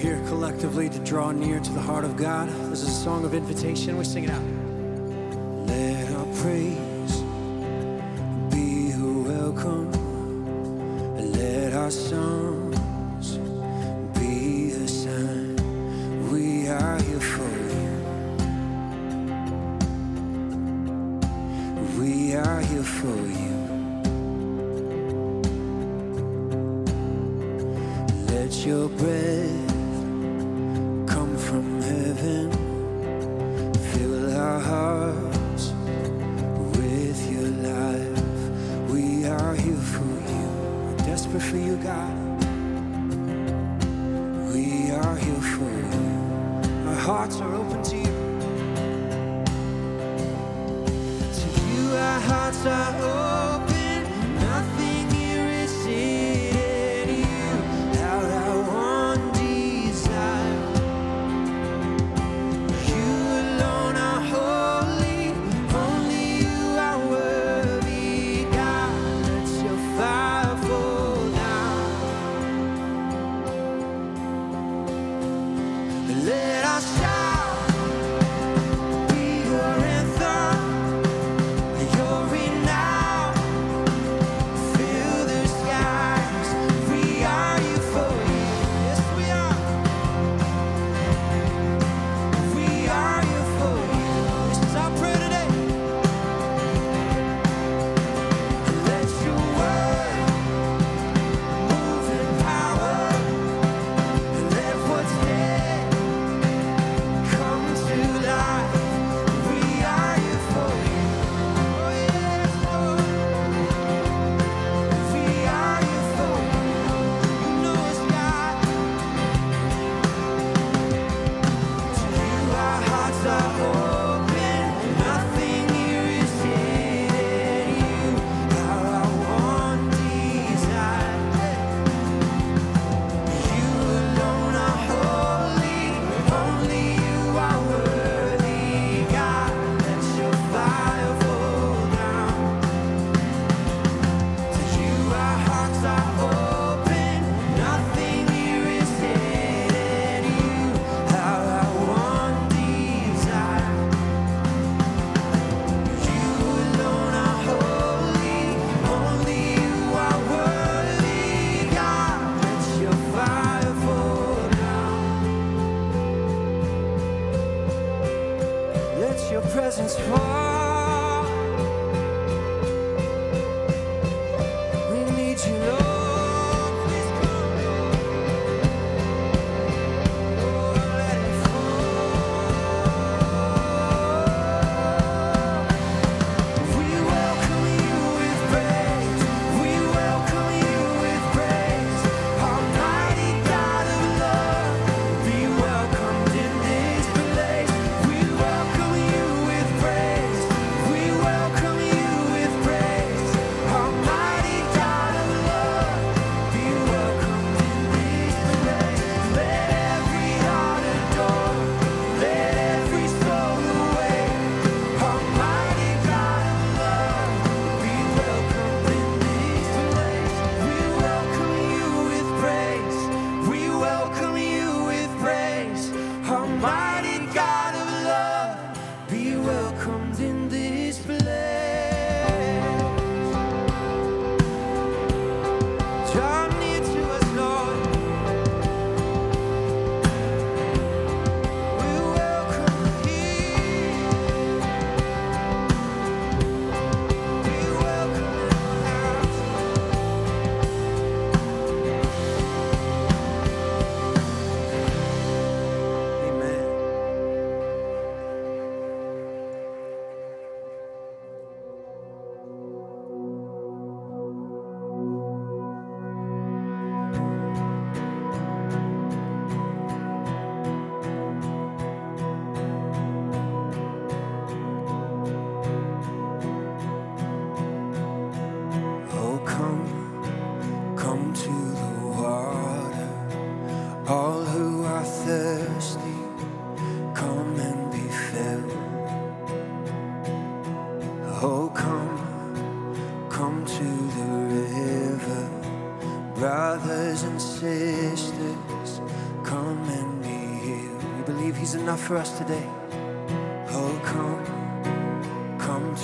here collectively to draw near to the heart of God. This is a song of invitation. We sing it out. Let our praise be welcome. Let our song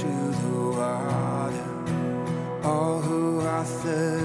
to the water. All who are thirsty.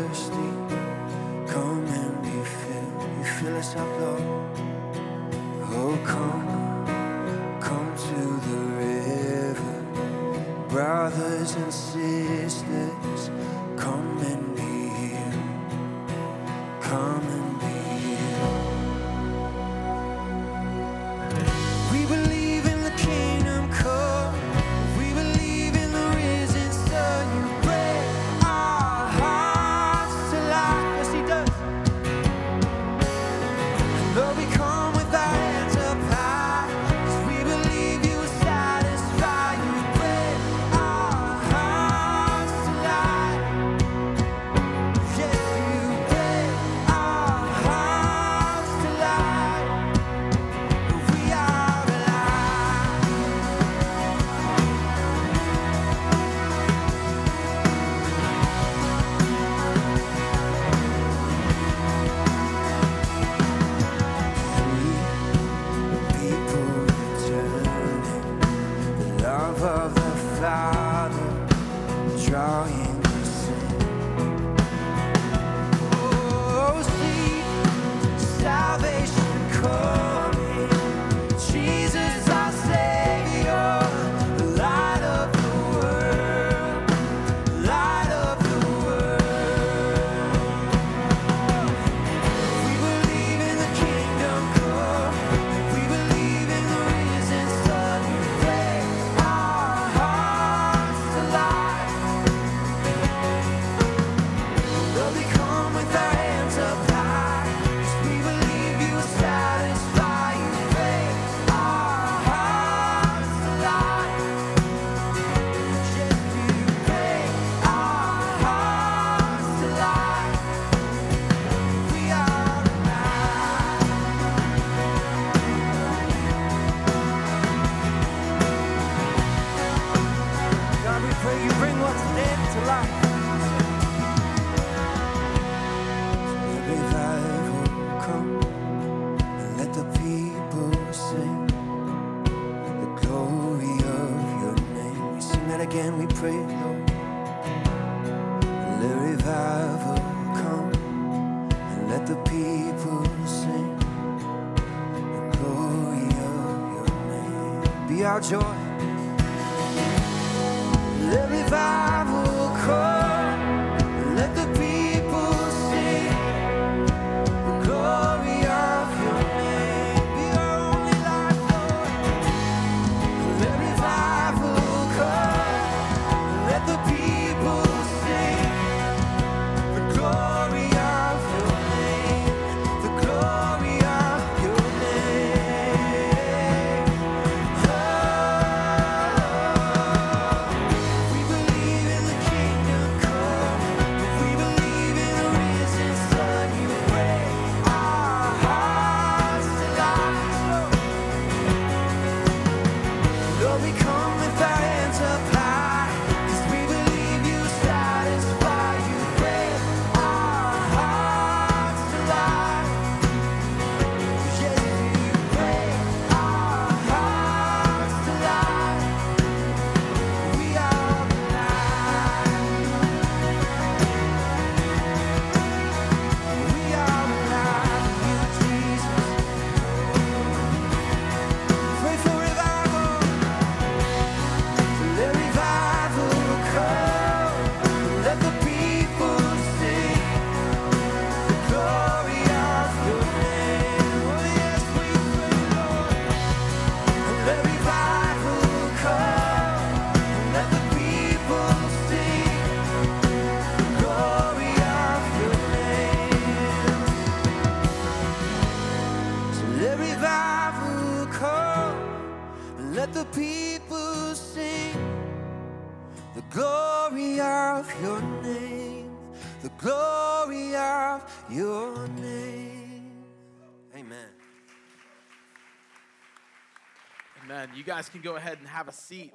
You guys can go ahead and have a seat.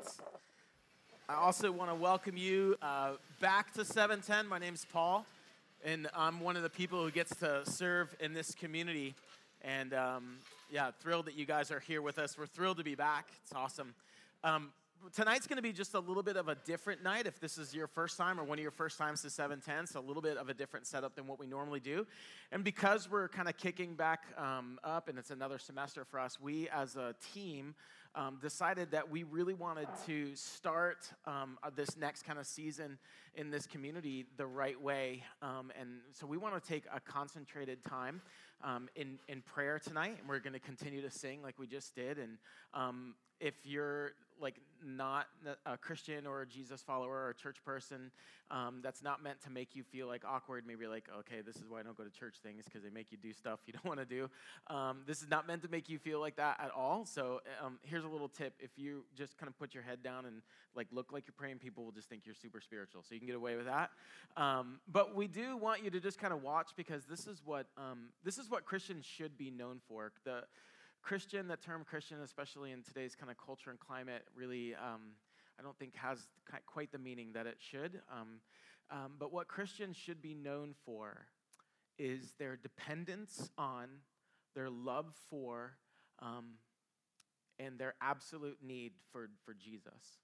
I also want to welcome you uh, back to 710. My name's Paul, and I'm one of the people who gets to serve in this community. And um, yeah, thrilled that you guys are here with us. We're thrilled to be back. It's awesome. Um, tonight's going to be just a little bit of a different night if this is your first time or one of your first times to 710 so a little bit of a different setup than what we normally do. And because we're kind of kicking back um, up and it's another semester for us we as a team um, decided that we really wanted to start um, uh, this next kind of season in this community the right way um, and so we want to take a concentrated time um, in, in prayer tonight and we're going to continue to sing like we just did and um, if you're like not a Christian or a Jesus follower or a church person, um, that's not meant to make you feel like awkward. Maybe like, okay, this is why I don't go to church things because they make you do stuff you don't want to do. Um, this is not meant to make you feel like that at all. So um, here's a little tip: if you just kind of put your head down and like look like you're praying, people will just think you're super spiritual. So you can get away with that. Um, but we do want you to just kind of watch because this is what um, this is what Christians should be known for. The Christian, the term Christian, especially in today's kind of culture and climate, really, um, I don't think has quite the meaning that it should. Um, um, but what Christians should be known for is their dependence on, their love for, um, and their absolute need for, for Jesus.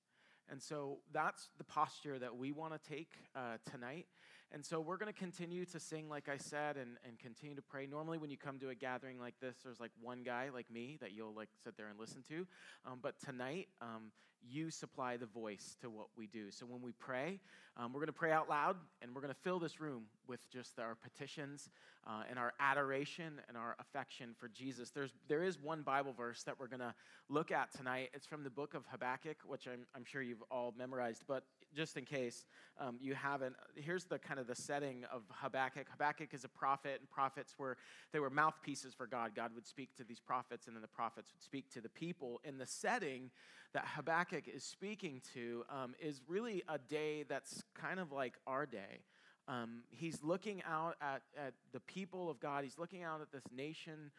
And so that's the posture that we want to take uh, tonight. And so we're going to continue to sing, like I said, and, and continue to pray. Normally, when you come to a gathering like this, there's like one guy like me that you'll like sit there and listen to. Um, but tonight, um, you supply the voice to what we do. So when we pray, um, we're going to pray out loud, and we're going to fill this room with just our petitions uh, and our adoration and our affection for Jesus. There's there is one Bible verse that we're going to look at tonight. It's from the book of Habakkuk, which I'm, I'm sure you've all memorized, but just in case um, you haven't, here's the kind of the setting of Habakkuk. Habakkuk is a prophet, and prophets were they were mouthpieces for God. God would speak to these prophets, and then the prophets would speak to the people. In the setting that Habakkuk is speaking to um, is really a day that's kind of like our day. Um, he's looking out at, at the people of God. He's looking out at this nation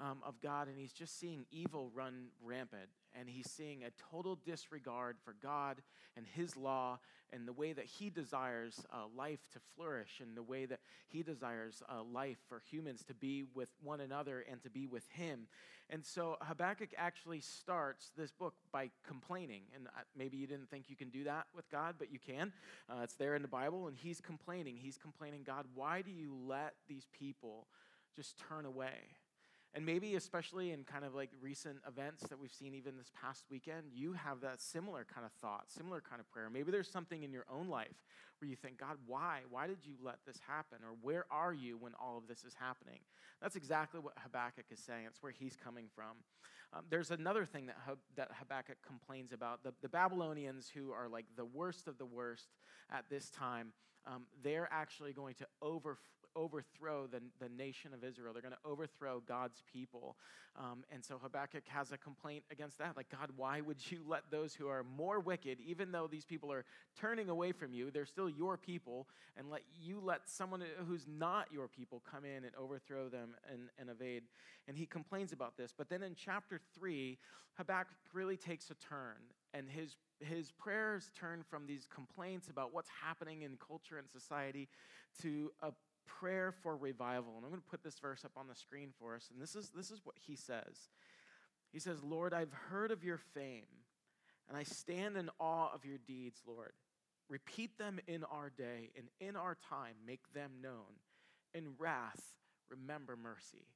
um, of God, and he's just seeing evil run rampant. And he's seeing a total disregard for God and his law and the way that he desires uh, life to flourish and the way that he desires uh, life for humans to be with one another and to be with him. And so Habakkuk actually starts this book by complaining. And uh, maybe you didn't think you can do that with God, but you can. Uh, it's there in the Bible. And he's complaining. He's complaining, God, why do you let these people just turn away? And maybe, especially in kind of like recent events that we've seen even this past weekend, you have that similar kind of thought, similar kind of prayer. Maybe there's something in your own life where you think, God, why? Why did you let this happen? Or where are you when all of this is happening? That's exactly what Habakkuk is saying. It's where he's coming from. Um, there's another thing that, that Habakkuk complains about. The, the Babylonians, who are like the worst of the worst at this time, um, they're actually going to over, overthrow the, the nation of Israel. They're going to overthrow God's people. Um, and so Habakkuk has a complaint against that. Like, God, why would you let those who are more wicked, even though these people are turning away from you, they're still your people, and let you let someone who's not your people come in and overthrow them and, and evade? And he complains about this. But then in chapter 3, Habakkuk really takes a turn, and his his prayers turn from these complaints about what's happening in culture and society to a prayer for revival. And I'm going to put this verse up on the screen for us. And this is, this is what he says He says, Lord, I've heard of your fame, and I stand in awe of your deeds, Lord. Repeat them in our day, and in our time, make them known. In wrath, remember mercy.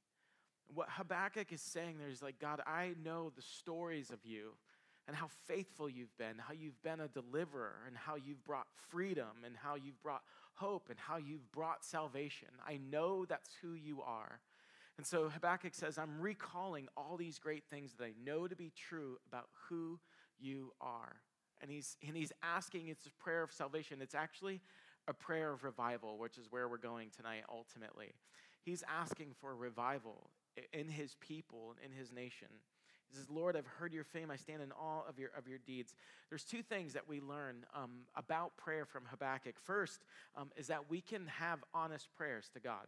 what Habakkuk is saying there is like, God, I know the stories of you and how faithful you've been, how you've been a deliverer, and how you've brought freedom, and how you've brought hope and how you've brought salvation. I know that's who you are. And so Habakkuk says, I'm recalling all these great things that I know to be true about who you are. And he's, and he's asking, it's a prayer of salvation. It's actually a prayer of revival, which is where we're going tonight ultimately. He's asking for revival in his people and in his nation. He says, Lord, I've heard your fame. I stand in awe of your, of your deeds. There's two things that we learn um, about prayer from Habakkuk. First um, is that we can have honest prayers to God.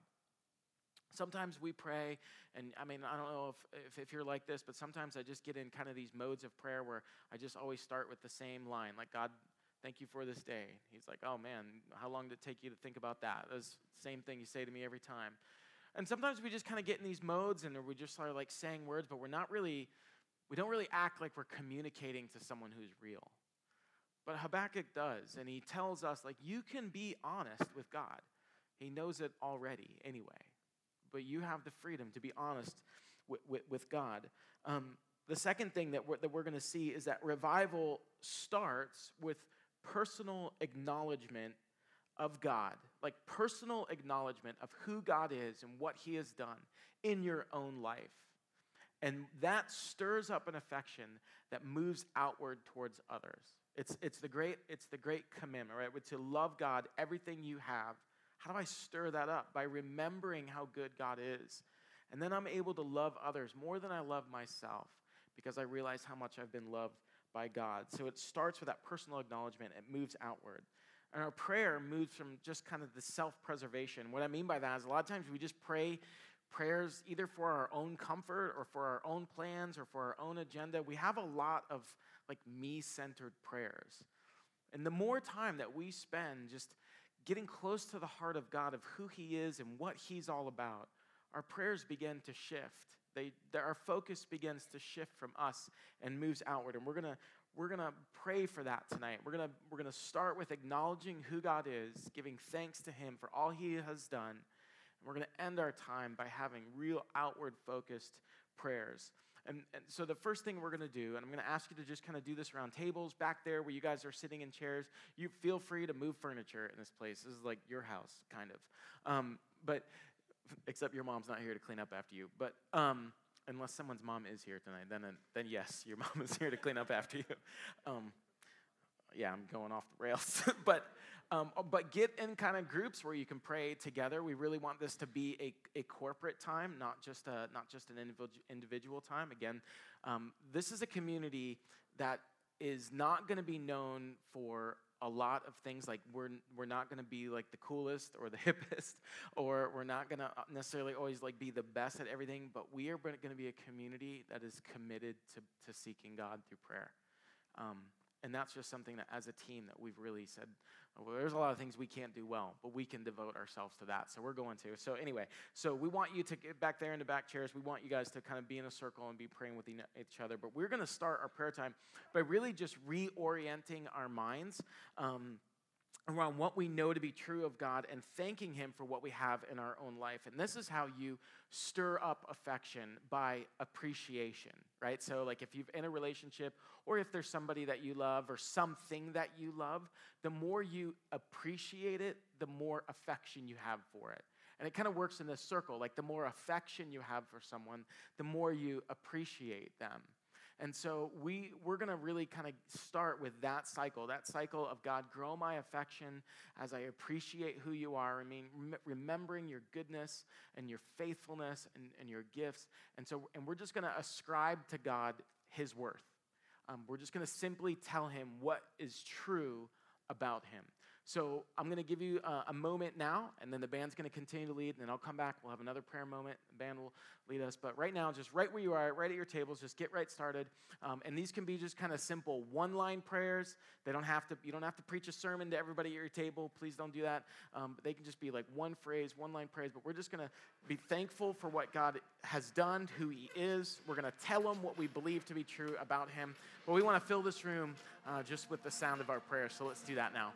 Sometimes we pray, and I mean, I don't know if, if, if, you're like this, but sometimes I just get in kind of these modes of prayer where I just always start with the same line, like, God, thank you for this day. He's like, oh man, how long did it take you to think about that? That's the same thing you say to me every time. And sometimes we just kind of get in these modes and we just are like saying words, but we're not really, we don't really act like we're communicating to someone who's real. But Habakkuk does, and he tells us, like, you can be honest with God. He knows it already anyway. But you have the freedom to be honest with, with, with God. Um, the second thing that we're, that we're going to see is that revival starts with personal acknowledgement of God, like personal acknowledgement of who God is and what He has done in your own life. And that stirs up an affection that moves outward towards others. It's, it's, the great, it's the great commandment, right? To love God, everything you have. How do I stir that up? By remembering how good God is. And then I'm able to love others more than I love myself because I realize how much I've been loved by God. So it starts with that personal acknowledgement, it moves outward. And our prayer moves from just kind of the self preservation. What I mean by that is a lot of times we just pray prayers either for our own comfort or for our own plans or for our own agenda. We have a lot of like me centered prayers. And the more time that we spend just getting close to the heart of God, of who He is and what He's all about, our prayers begin to shift. They, our focus begins to shift from us and moves outward. And we're going to we're going to pray for that tonight. We're going to we're going to start with acknowledging who God is, giving thanks to him for all he has done. And we're going to end our time by having real outward focused prayers. And, and so the first thing we're going to do, and I'm going to ask you to just kind of do this around tables back there where you guys are sitting in chairs. You feel free to move furniture in this place. This is like your house, kind of. Um, but except your mom's not here to clean up after you. But um, unless someone's mom is here tonight, then then yes, your mom is here to clean up after you. Um, yeah, I'm going off the rails, but um, but get in kind of groups where you can pray together. We really want this to be a, a corporate time, not just a not just an individual time. Again, um, this is a community that is not going to be known for a lot of things like we're, we're not going to be like the coolest or the hippest or we're not going to necessarily always like be the best at everything but we are going to be a community that is committed to, to seeking god through prayer um, and that's just something that as a team that we've really said well, there's a lot of things we can't do well but we can devote ourselves to that. So we're going to. So anyway so we want you to get back there in the back chairs. We want you guys to kind of be in a circle and be praying with each other. But we're going to start our prayer time by really just reorienting our minds um, around what we know to be true of God and thanking Him for what we have in our own life. And this is how you stir up affection by appreciation, right? So, like if you've in a relationship or if there's somebody that you love or something that you love, the more you appreciate it, the more affection you have for it. And it kind of works in this circle. Like the more affection you have for someone, the more you appreciate them. And so we, we're going to really kind of start with that cycle, that cycle of God, grow my affection as I appreciate who you are. I mean, remembering your goodness and your faithfulness and, and your gifts. And so, and we're just going to ascribe to God his worth. Um, we're just going to simply tell him what is true about him. So I'm going to give you a, a, moment now, and then the band's going to continue to lead, and then I'll come back. We'll have another prayer moment. The band will lead us. But right now, just right where you are, right at your tables, just get right started. Um, and these can be just kind of simple one-line prayers. They don't have to. You don't have to preach a sermon to everybody at your table. Please don't do that. Um, but they can just be like one phrase, one-line prayers. But we're just going to be thankful for what God has done, who He is. We're going to tell Him what we believe to be true about Him. But we want to fill this room uh, just with the sound of our prayers. So let's do that now.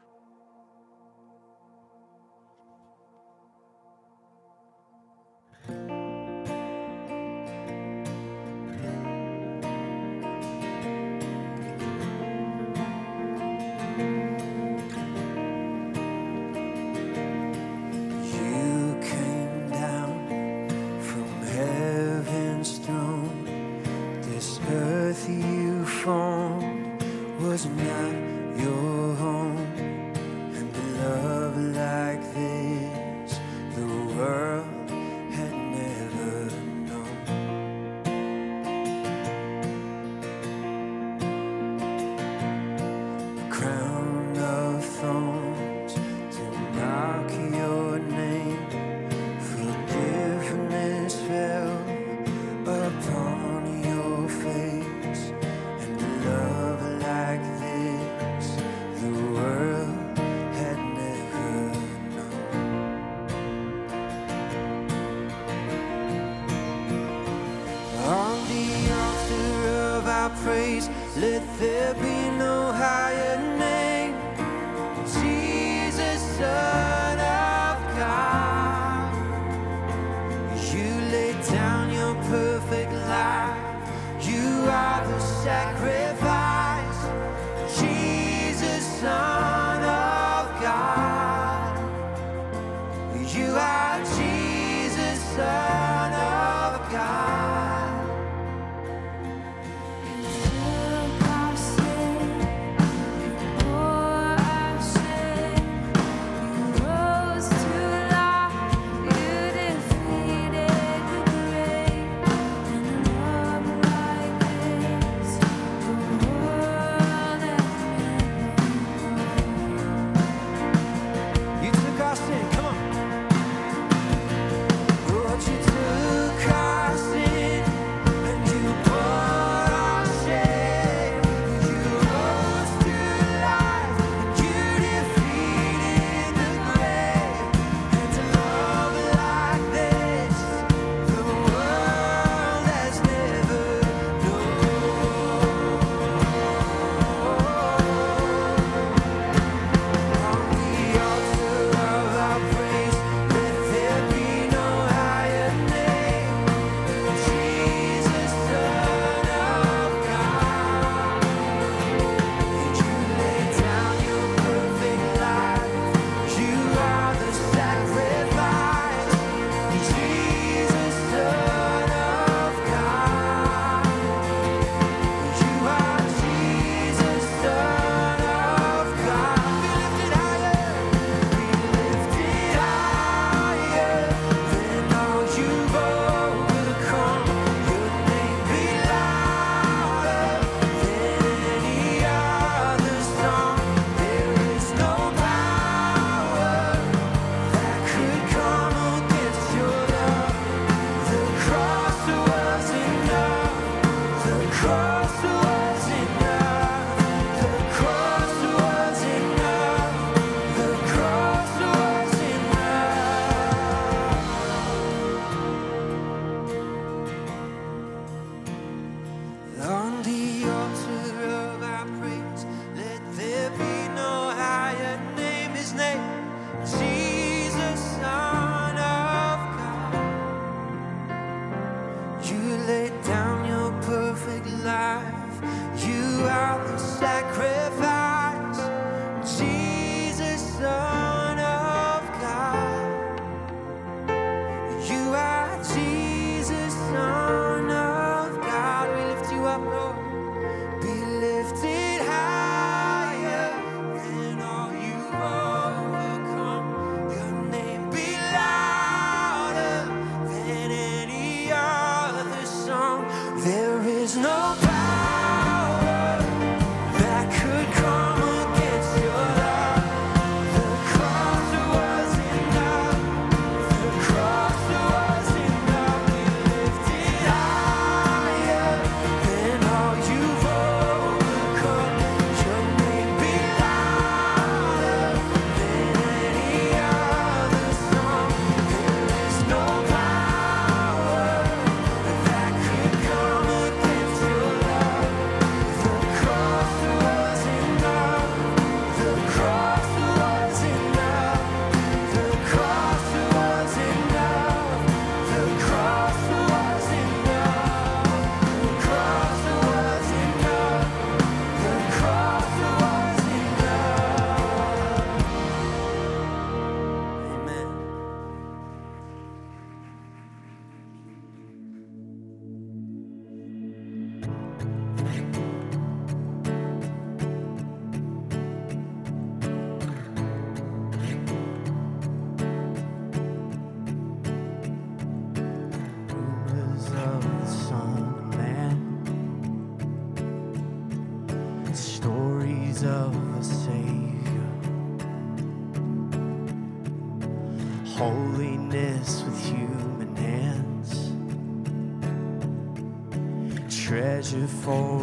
For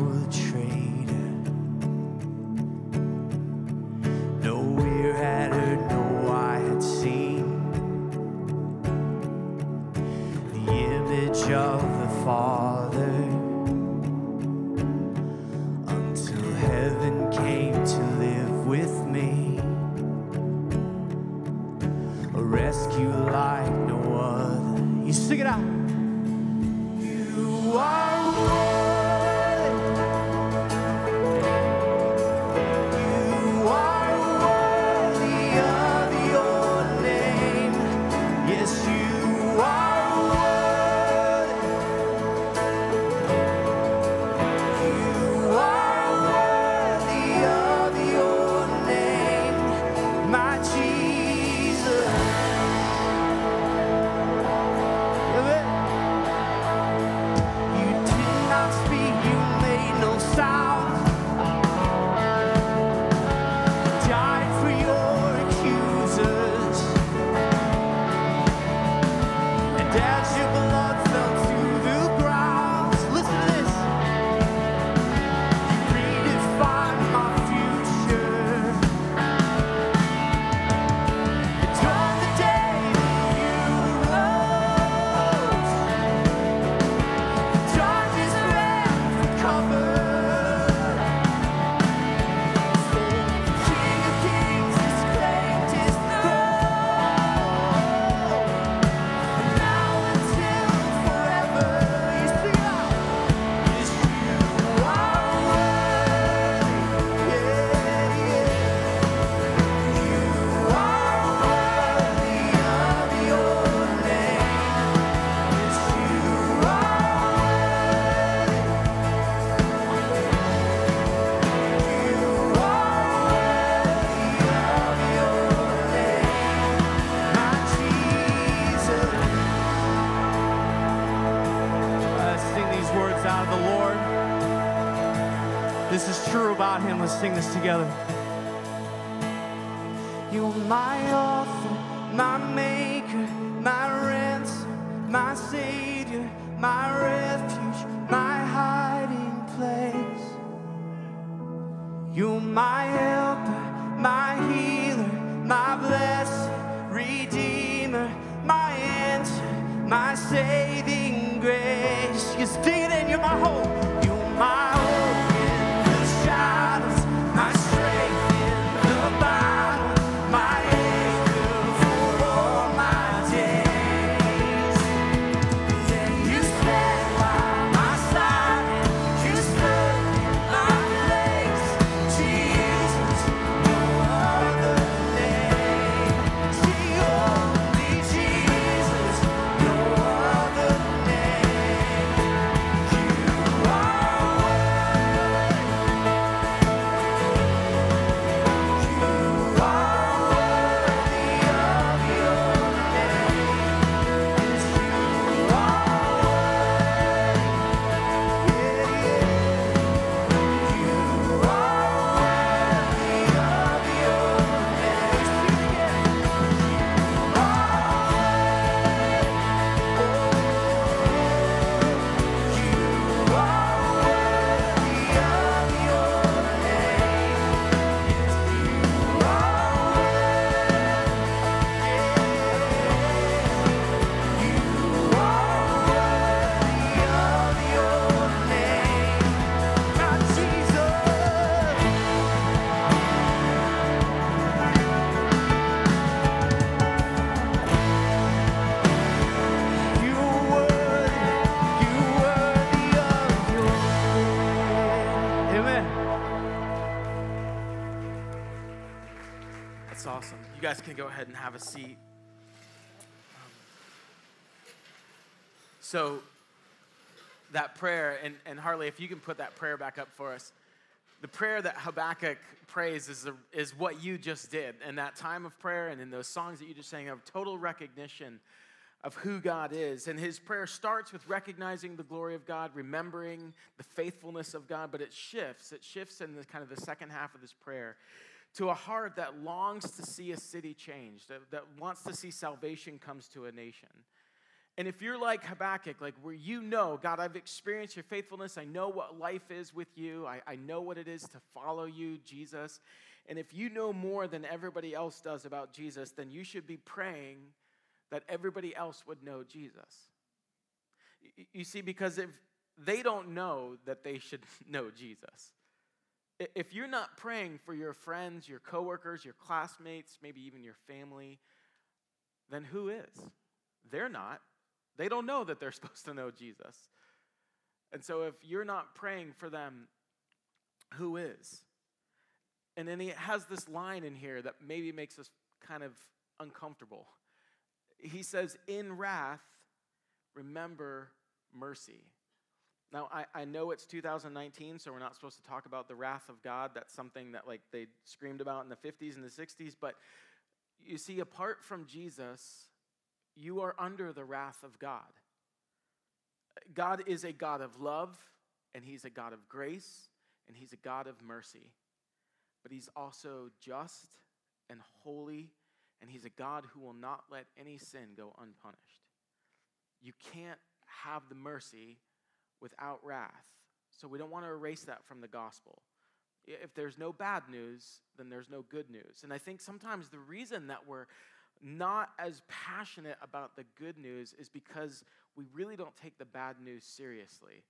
together. So, that prayer, and, and Harley, if you can put that prayer back up for us. The prayer that Habakkuk prays is, is what you just did. And that time of prayer and in those songs that you just sang of total recognition of who God is. And his prayer starts with recognizing the glory of God, remembering the faithfulness of God, but it shifts. It shifts in the kind of the second half of this prayer to a heart that longs to see a city changed, that, that wants to see salvation comes to a nation. And if you're like Habakkuk, like where you know, God, I've experienced your faithfulness, I know what life is with you, I, I know what it is to follow you, Jesus. And if you know more than everybody else does about Jesus, then you should be praying that everybody else would know Jesus. You see, because if they don't know that they should know Jesus, if you're not praying for your friends, your coworkers, your classmates, maybe even your family, then who is? They're not. They don't know that they're supposed to know Jesus. And so if you're not praying for them, who is? And then he has this line in here that maybe makes us kind of uncomfortable. He says, In wrath, remember mercy. Now, I, I know it's 2019, so we're not supposed to talk about the wrath of God. That's something that like they screamed about in the 50s and the 60s. But you see, apart from Jesus, you are under the wrath of God. God is a God of love, and He's a God of grace, and He's a God of mercy. But He's also just and holy, and He's a God who will not let any sin go unpunished. You can't have the mercy without wrath. So we don't want to erase that from the gospel. If there's no bad news, then there's no good news. And I think sometimes the reason that we're not as passionate about the good news is because we really don't take the bad news seriously.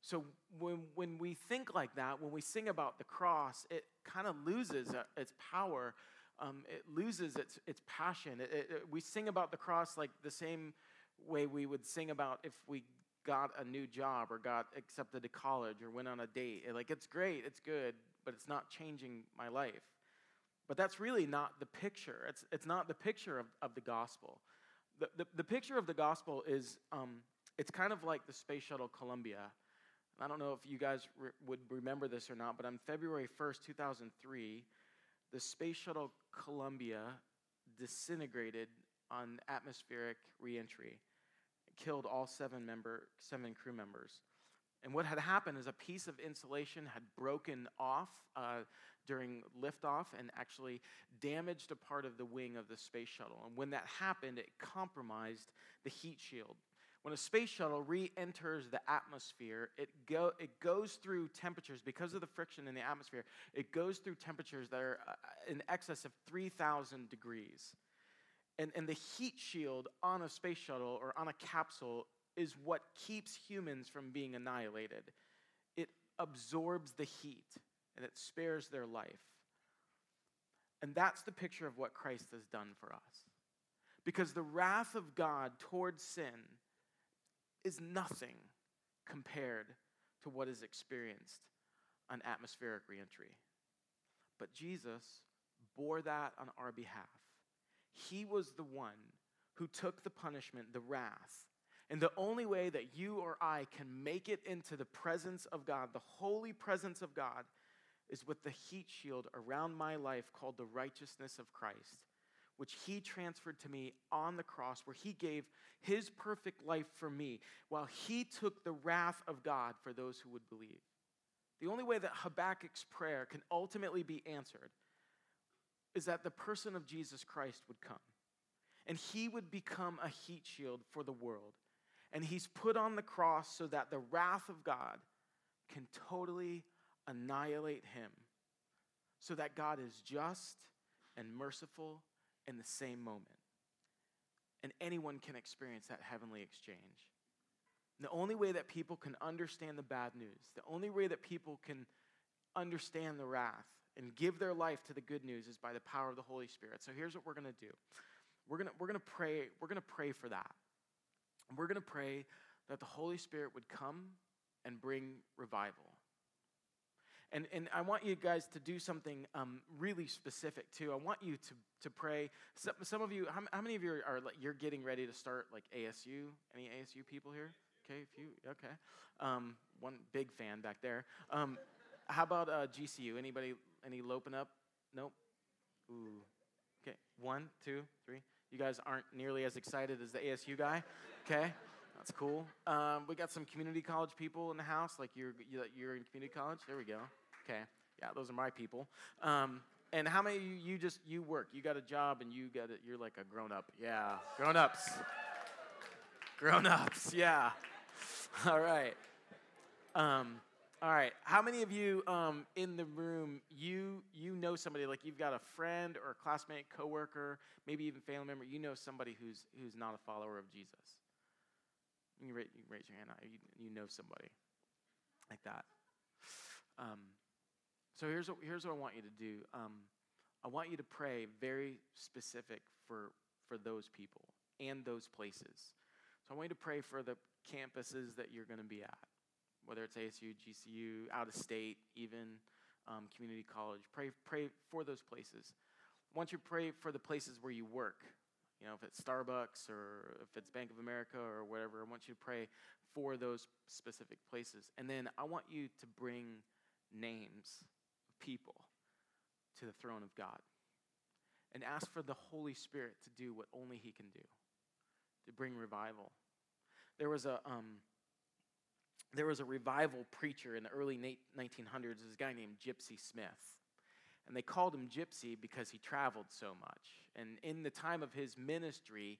So when, when we think like that, when we sing about the cross, it kind of loses uh, its power. Um, it loses its, its passion. It, it, we sing about the cross like the same way we would sing about if we got a new job or got accepted to college or went on a date. It- like it's great, it's good, but it's not changing my life. But that's really not the picture. It's, it's not the picture of, of the gospel. The, the, the picture of the gospel is um, it's kind of like the space shuttle Columbia. I don't know if you guys re- would remember this or not, but on February 1st, 2003, the space shuttle Columbia disintegrated on atmospheric reentry. It killed all seven member seven crew members. And what had happened is a piece of insulation had broken off uh, during liftoff and actually damaged a part of the wing of the space shuttle. And when that happened, it compromised the heat shield. When a space shuttle re enters the atmosphere, it, go, it goes through temperatures, because of the friction in the atmosphere, it goes through temperatures that are uh, in excess of 3,000 degrees. And, and the heat shield on a space shuttle or on a capsule is what keeps humans from being annihilated. It absorbs the heat and it spares their life. And that's the picture of what Christ has done for us. Because the wrath of God towards sin is nothing compared to what is experienced on atmospheric reentry. But Jesus bore that on our behalf. He was the one who took the punishment, the wrath. And the only way that you or I can make it into the presence of God, the holy presence of God, is with the heat shield around my life called the righteousness of Christ, which He transferred to me on the cross, where He gave His perfect life for me, while He took the wrath of God for those who would believe. The only way that Habakkuk's prayer can ultimately be answered is that the person of Jesus Christ would come and he would become a heat shield for the world. And he's put on the cross so that the wrath of God can totally annihilate him, so that God is just and merciful in the same moment. And anyone can experience that heavenly exchange. The only way that people can understand the bad news, the only way that people can understand the wrath and give their life to the good news is by the power of the Holy Spirit. So here's what we're going to do. We're going to we're going to pray we're going to pray for that. And we're going to pray that the Holy Spirit would come and bring revival. And, and I want you guys to do something um, really specific too. I want you to, to pray. Some, some of you, how, how many of you are, are like, you're getting ready to start like ASU? Any ASU people here? Okay, a few. Okay, um, one big fan back there. Um, how about uh, GCU? Anybody? Any loping up? Nope. Ooh. Okay, one, two, three. You guys aren't nearly as excited as the ASU guy. Okay, that's cool. Um, we got some community college people in the house. Like you're you- you're in community college. There we go. Okay, yeah, those are my people. Um, and how many of you, you just you work? You got a job and you got it. You're like a grown up. Yeah, grown ups. Grown ups. Yeah. All right. Um, all right. How many of you um, in the room you you know somebody like you've got a friend or a classmate, coworker, maybe even family member? You know somebody who's who's not a follower of Jesus. You raise, you can raise your hand. You, you know somebody like that. Um, so here's what here's what I want you to do. Um, I want you to pray very specific for for those people and those places. So I want you to pray for the campuses that you're going to be at, whether it's ASU, GCU, out of state, even um, community college. Pray, pray for those places. Want you pray for the places where you work. You know, if it's Starbucks or if it's Bank of America or whatever, I want you to pray for those specific places. And then I want you to bring names of people to the throne of God and ask for the Holy Spirit to do what only He can do to bring revival. There was a um, there was a revival preacher in the early 1900s. This guy named Gypsy Smith, and they called him Gypsy because he traveled so much. And in the time of his ministry,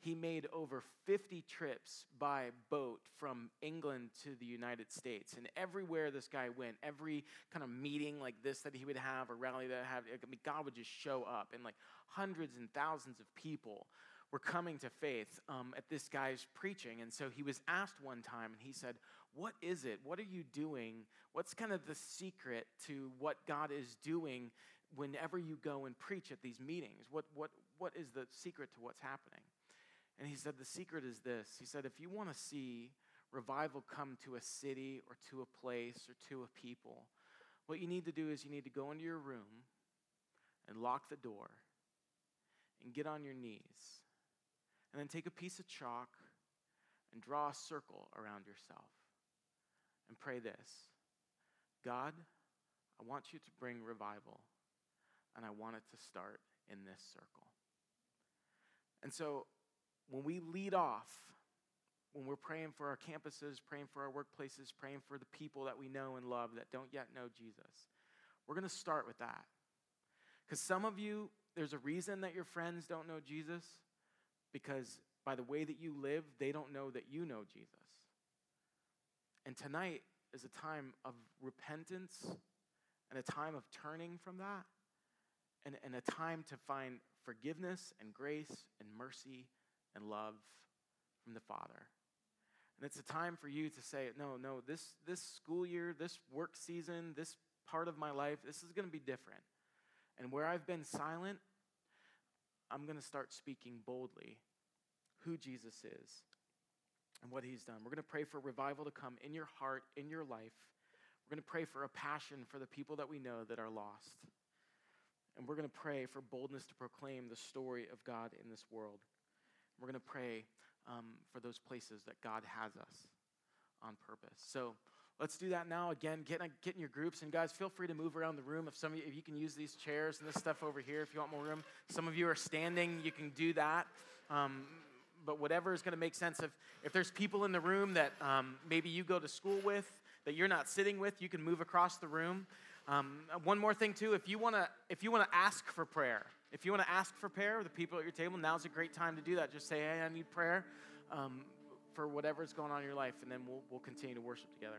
he made over 50 trips by boat from England to the United States. And everywhere this guy went, every kind of meeting like this that he would have, a rally that have, I mean, God would just show up, and like hundreds and thousands of people were coming to faith um, at this guy's preaching. And so he was asked one time, and he said, What is it? What are you doing? What's kind of the secret to what God is doing whenever you go and preach at these meetings? What, what, what is the secret to what's happening? And he said, The secret is this. He said, If you want to see revival come to a city or to a place or to a people, what you need to do is you need to go into your room and lock the door and get on your knees and then take a piece of chalk and draw a circle around yourself and pray this God, I want you to bring revival, and I want it to start in this circle. And so when we lead off, when we're praying for our campuses, praying for our workplaces, praying for the people that we know and love that don't yet know Jesus, we're going to start with that. Because some of you, there's a reason that your friends don't know Jesus because by the way that you live, they don't know that you know Jesus. And tonight is a time of repentance and a time of turning from that and, and a time to find forgiveness and grace and mercy and love from the Father. And it's a time for you to say, no, no, this, this school year, this work season, this part of my life, this is going to be different. And where I've been silent, I'm going to start speaking boldly who Jesus is and what he's done. We're going to pray for revival to come in your heart, in your life. We're going to pray for a passion for the people that we know that are lost. And we're going to pray for boldness to proclaim the story of God in this world. We're going to pray um, for those places that God has us on purpose. So let's do that now. Again, get, get in your groups. And guys, feel free to move around the room. If some of you, if you can use these chairs and this stuff over here, if you want more room. Some of you are standing, you can do that. Um, but whatever is going to make sense. If, if there's people in the room that um, maybe you go to school with, that you're not sitting with, you can move across the room. Um, one more thing too, if you want to, if you want to ask for prayer, if you want to ask for prayer, with the people at your table, now's a great time to do that. Just say, hey, I need prayer um, for whatever's going on in your life, and then we'll, we'll continue to worship together.